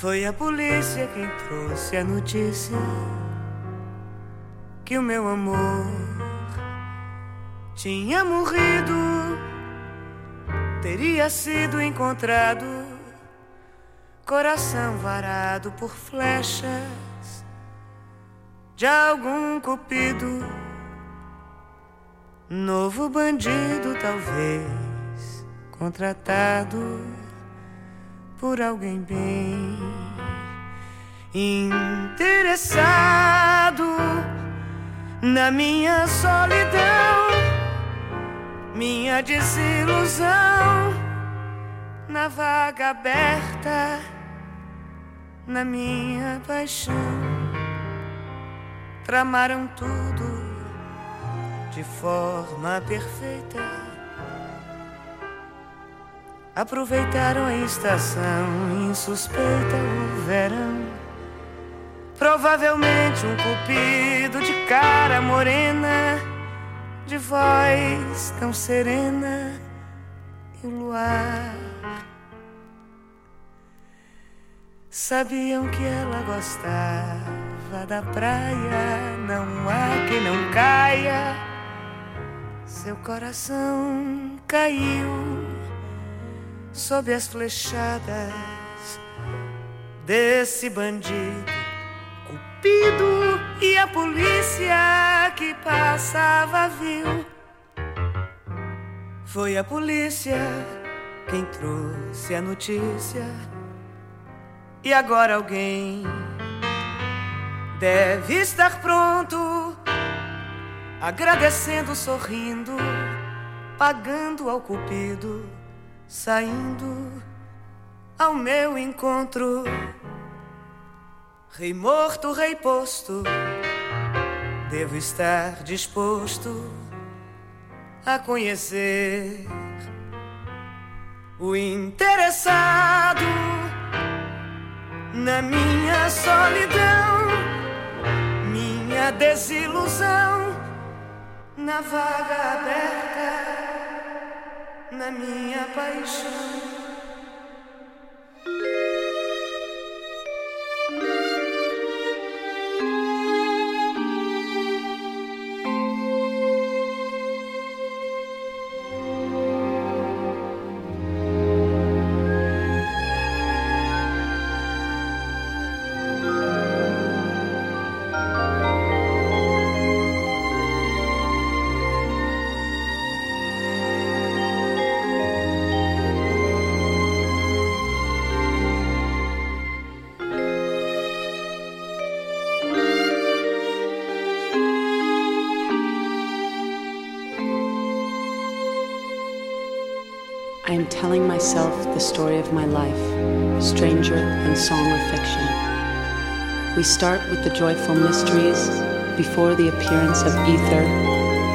Foi a polícia quem trouxe a notícia que o meu amor tinha morrido, teria sido encontrado, coração varado por flechas de algum cupido, novo bandido talvez contratado por alguém bem interessado na minha solidão, minha desilusão, na vaga aberta, na minha paixão. Tramaram tudo de forma perfeita Aproveitaram a estação insuspeita o verão. Provavelmente um cupido de cara morena, de voz tão serena e o luar. Sabiam que ela gostava da praia, não há quem não caia. Seu coração caiu sob as flechadas desse bandido cupido e a polícia que passava viu Foi a polícia quem trouxe a notícia. E agora alguém deve estar pronto, agradecendo, sorrindo, pagando ao cupido, saindo ao meu encontro. Rei morto, rei posto, devo estar disposto a conhecer o interessado na minha solidão, minha desilusão, na vaga aberta, na minha paixão. Telling myself the story of my life, stranger than song or fiction. We start with the joyful mysteries before the appearance of ether,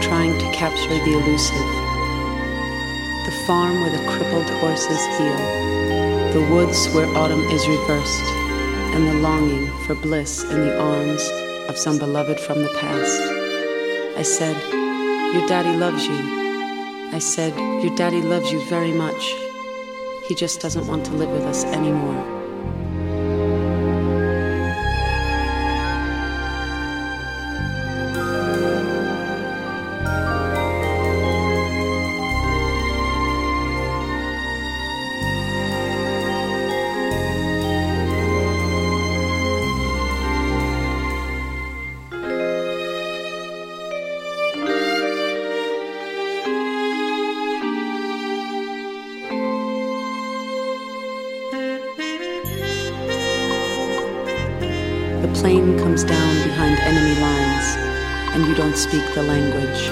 trying to capture the elusive. The farm where the crippled horses heal, the woods where autumn is reversed, and the longing for bliss in the arms of some beloved from the past. I said, Your daddy loves you. I said, Your daddy loves you very much. He just doesn't want to live with us anymore. The language.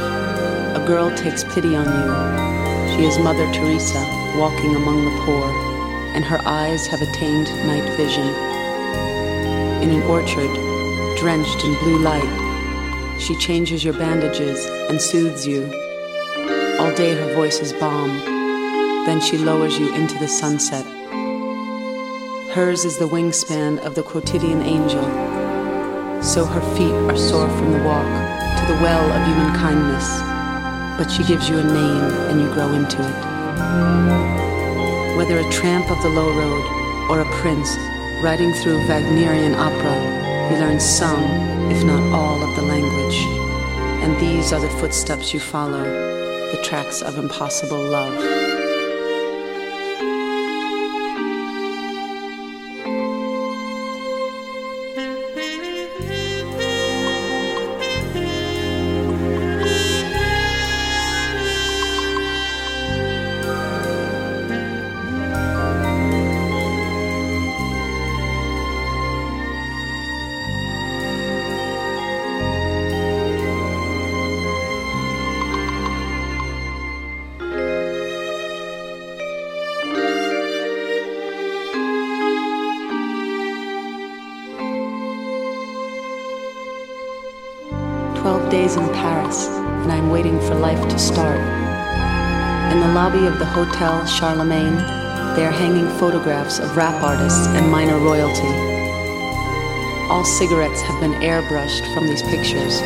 A girl takes pity on you. She is Mother Teresa, walking among the poor, and her eyes have attained night vision. In an orchard, drenched in blue light, she changes your bandages and soothes you. All day her voice is balm, then she lowers you into the sunset. Hers is the wingspan of the quotidian angel so her feet are sore from the walk the well of human kindness. But she gives you a name and you grow into it. Whether a tramp of the low road or a prince riding through Wagnerian opera, you learn some, if not all, of the language. And these are the footsteps you follow, the tracks of impossible love. The Hotel Charlemagne, they are hanging photographs of rap artists and minor royalty. All cigarettes have been airbrushed from these pictures,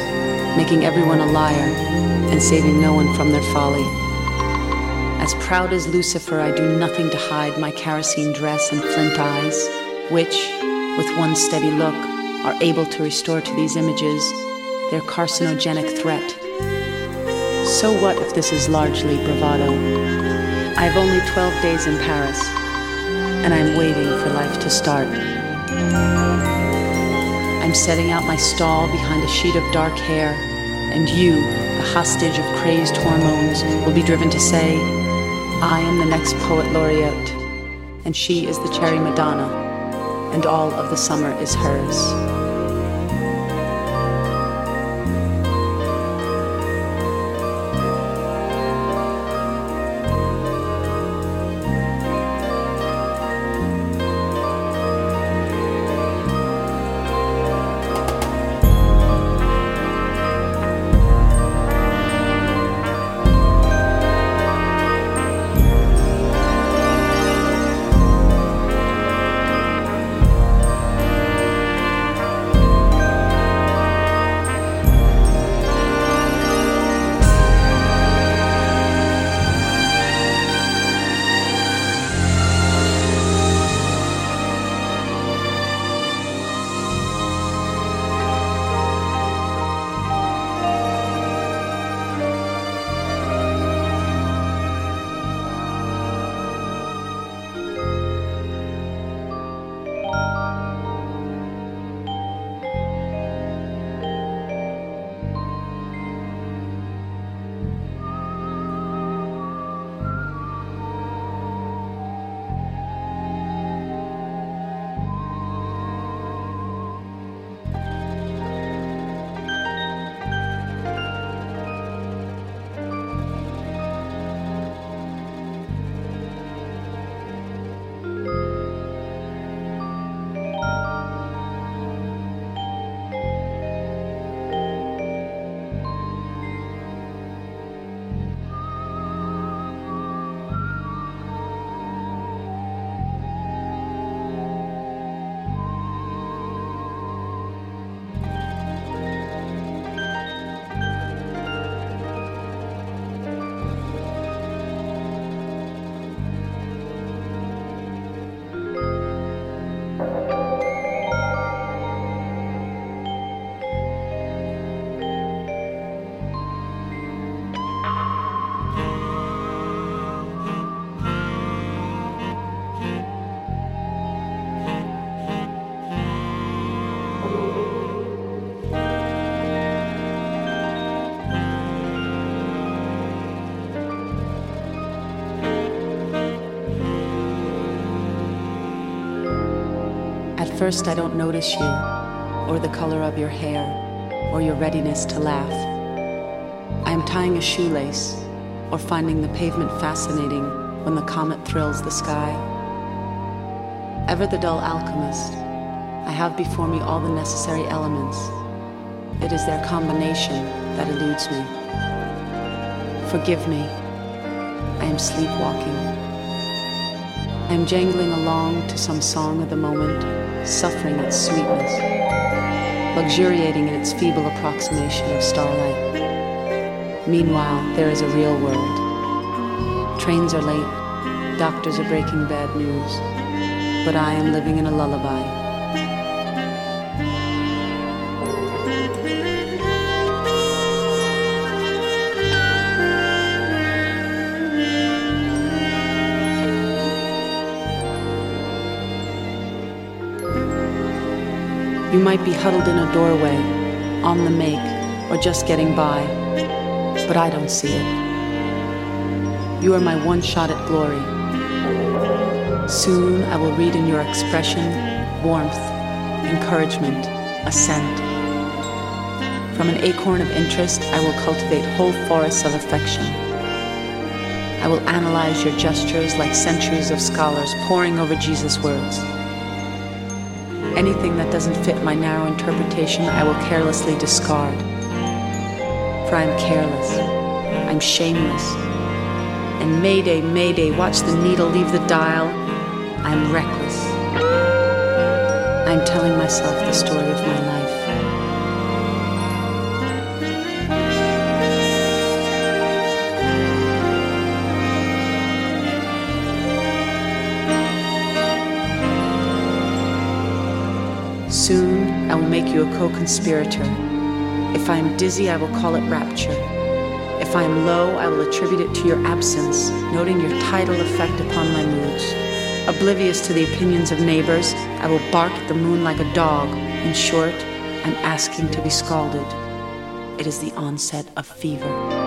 making everyone a liar and saving no one from their folly. As proud as Lucifer, I do nothing to hide my kerosene dress and flint eyes, which, with one steady look, are able to restore to these images their carcinogenic threat. So what if this is largely bravado? I have only 12 days in Paris, and I'm waiting for life to start. I'm setting out my stall behind a sheet of dark hair, and you, the hostage of crazed hormones, will be driven to say, I am the next poet laureate, and she is the cherry Madonna, and all of the summer is hers. First, I don't notice you, or the color of your hair, or your readiness to laugh. I am tying a shoelace, or finding the pavement fascinating when the comet thrills the sky. Ever the dull alchemist, I have before me all the necessary elements. It is their combination that eludes me. Forgive me, I am sleepwalking. I am jangling along to some song of the moment suffering its sweetness, luxuriating in its feeble approximation of starlight. Meanwhile, there is a real world. Trains are late, doctors are breaking bad news, but I am living in a lullaby. Might be huddled in a doorway, on the make, or just getting by, but I don't see it. You are my one shot at glory. Soon I will read in your expression warmth, encouragement, assent. From an acorn of interest, I will cultivate whole forests of affection. I will analyze your gestures like centuries of scholars poring over Jesus' words. Anything that doesn't fit my narrow interpretation, I will carelessly discard. For I am careless, I'm shameless. And Mayday, Mayday, watch the needle leave the dial. I'm reckless. I'm telling myself the story of my life. Soon I will make you a co conspirator. If I am dizzy, I will call it rapture. If I am low, I will attribute it to your absence, noting your tidal effect upon my moods. Oblivious to the opinions of neighbors, I will bark at the moon like a dog. In short, I'm asking to be scalded. it is the onset of fever.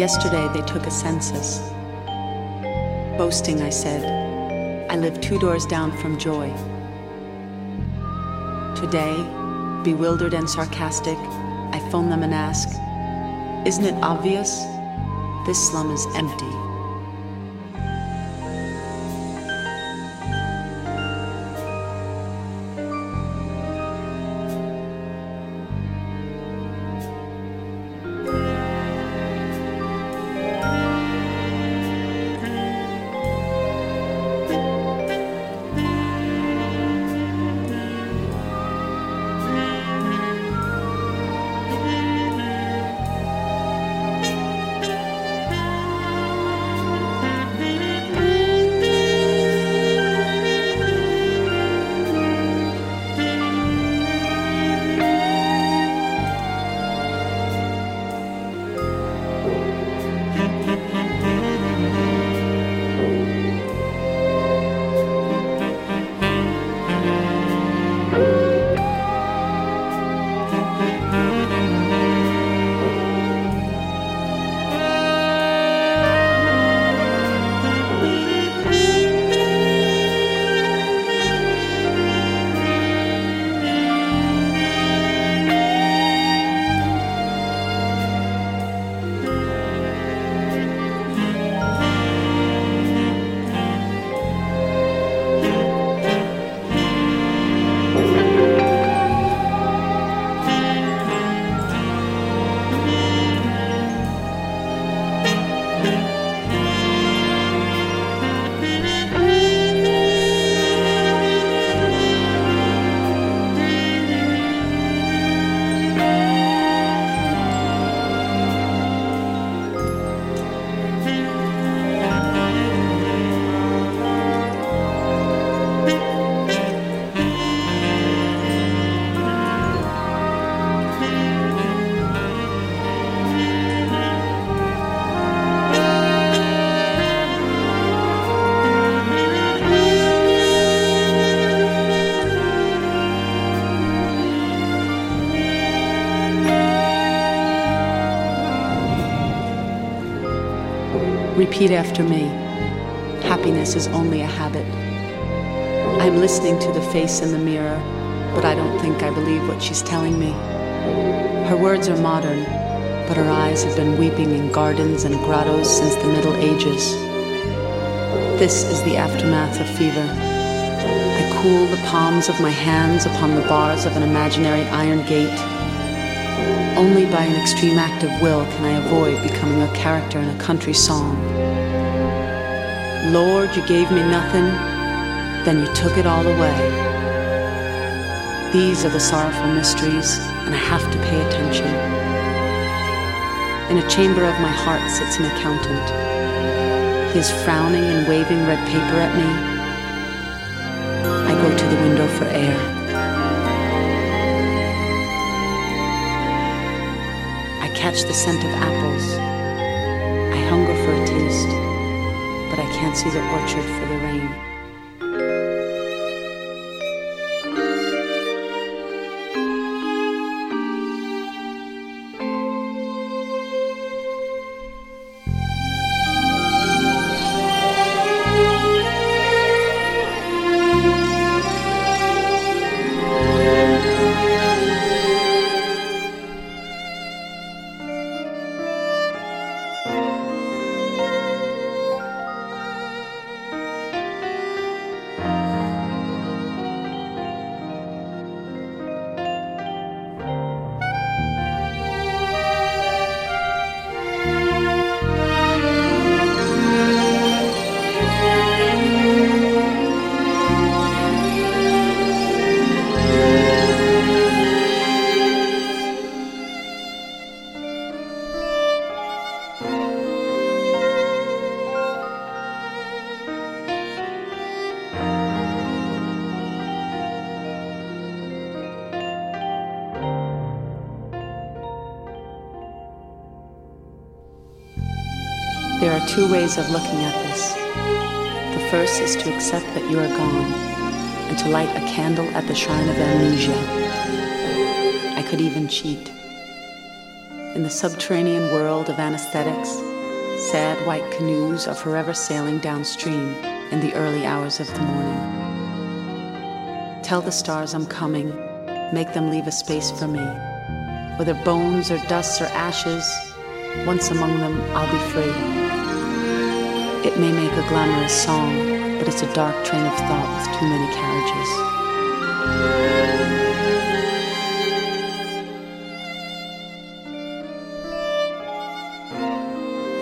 Yesterday they took a census. Boasting, I said, I live two doors down from joy. Today, bewildered and sarcastic, I phone them and ask, Isn't it obvious? This slum is empty. Repeat after me. Happiness is only a habit. I'm listening to the face in the mirror, but I don't think I believe what she's telling me. Her words are modern, but her eyes have been weeping in gardens and grottos since the Middle Ages. This is the aftermath of fever. I cool the palms of my hands upon the bars of an imaginary iron gate. Only by an extreme act of will can I avoid becoming a character in a country song. Lord, you gave me nothing, then you took it all away. These are the sorrowful mysteries, and I have to pay attention. In a chamber of my heart sits an accountant. He is frowning and waving red paper at me. I go to the window for air. I catch the scent of apples. See the orchard for the rain. Two ways of looking at this. The first is to accept that you are gone and to light a candle at the shrine of amnesia. I could even cheat. In the subterranean world of anesthetics, sad white canoes are forever sailing downstream in the early hours of the morning. Tell the stars I'm coming, make them leave a space for me. Whether bones or dust or ashes, once among them, I'll be free. It may make a glamorous song, but it's a dark train of thought with too many carriages.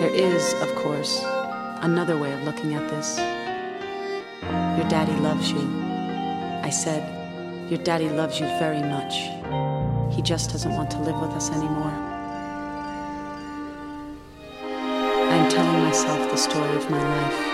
There is, of course, another way of looking at this. Your daddy loves you. I said, Your daddy loves you very much. He just doesn't want to live with us anymore. Myself the story of my life.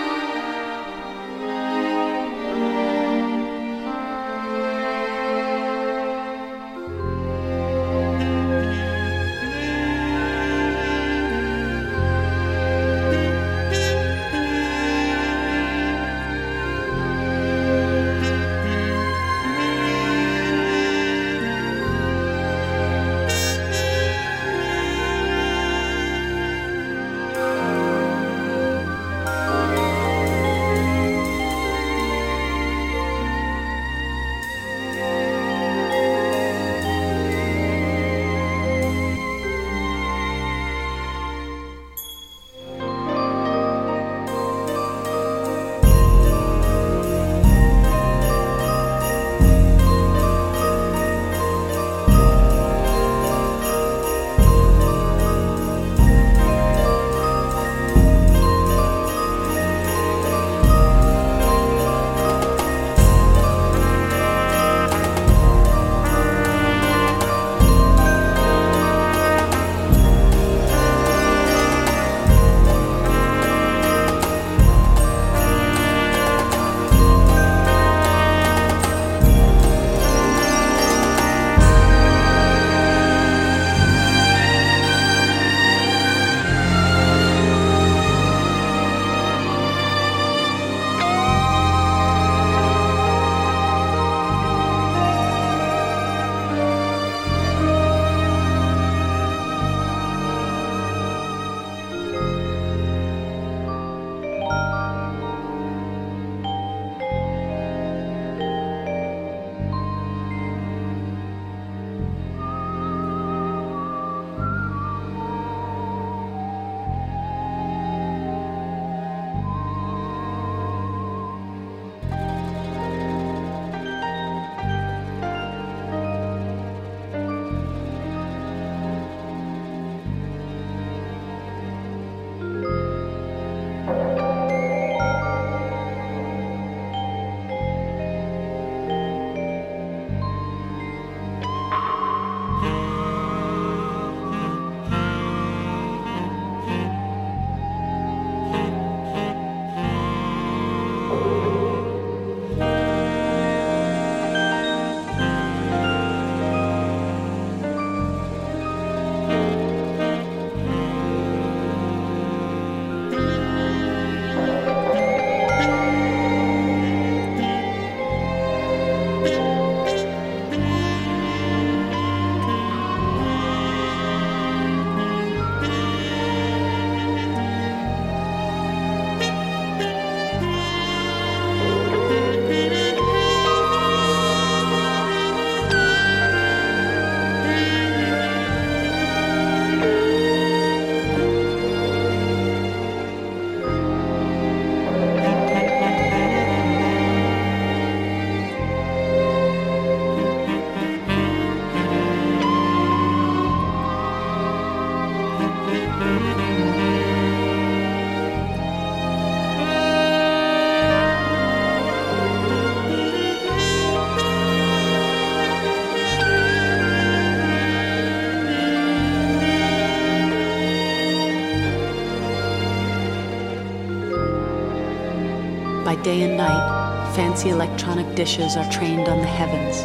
By day and night, fancy electronic dishes are trained on the heavens.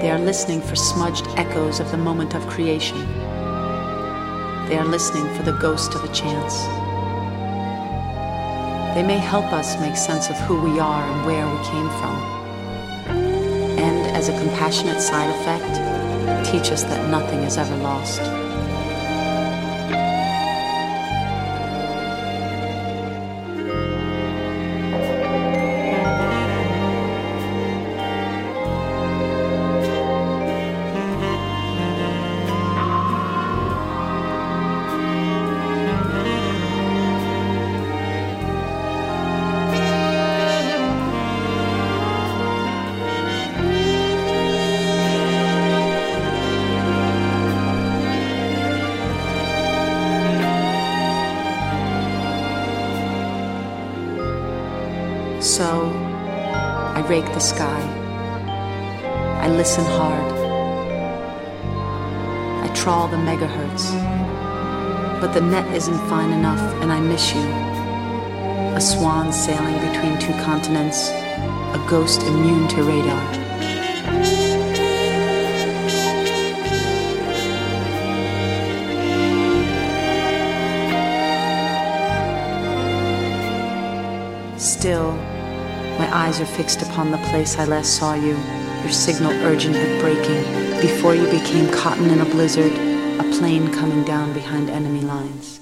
They are listening for smudged echoes of the moment of creation. They are listening for the ghost of a chance. They may help us make sense of who we are and where we came from. And as a compassionate side effect, teach us that nothing is ever lost. The net isn't fine enough, and I miss you. A swan sailing between two continents, a ghost immune to radar. Still, my eyes are fixed upon the place I last saw you, your signal urgent but breaking, before you became cotton in a blizzard, a plane coming down behind enemy lines.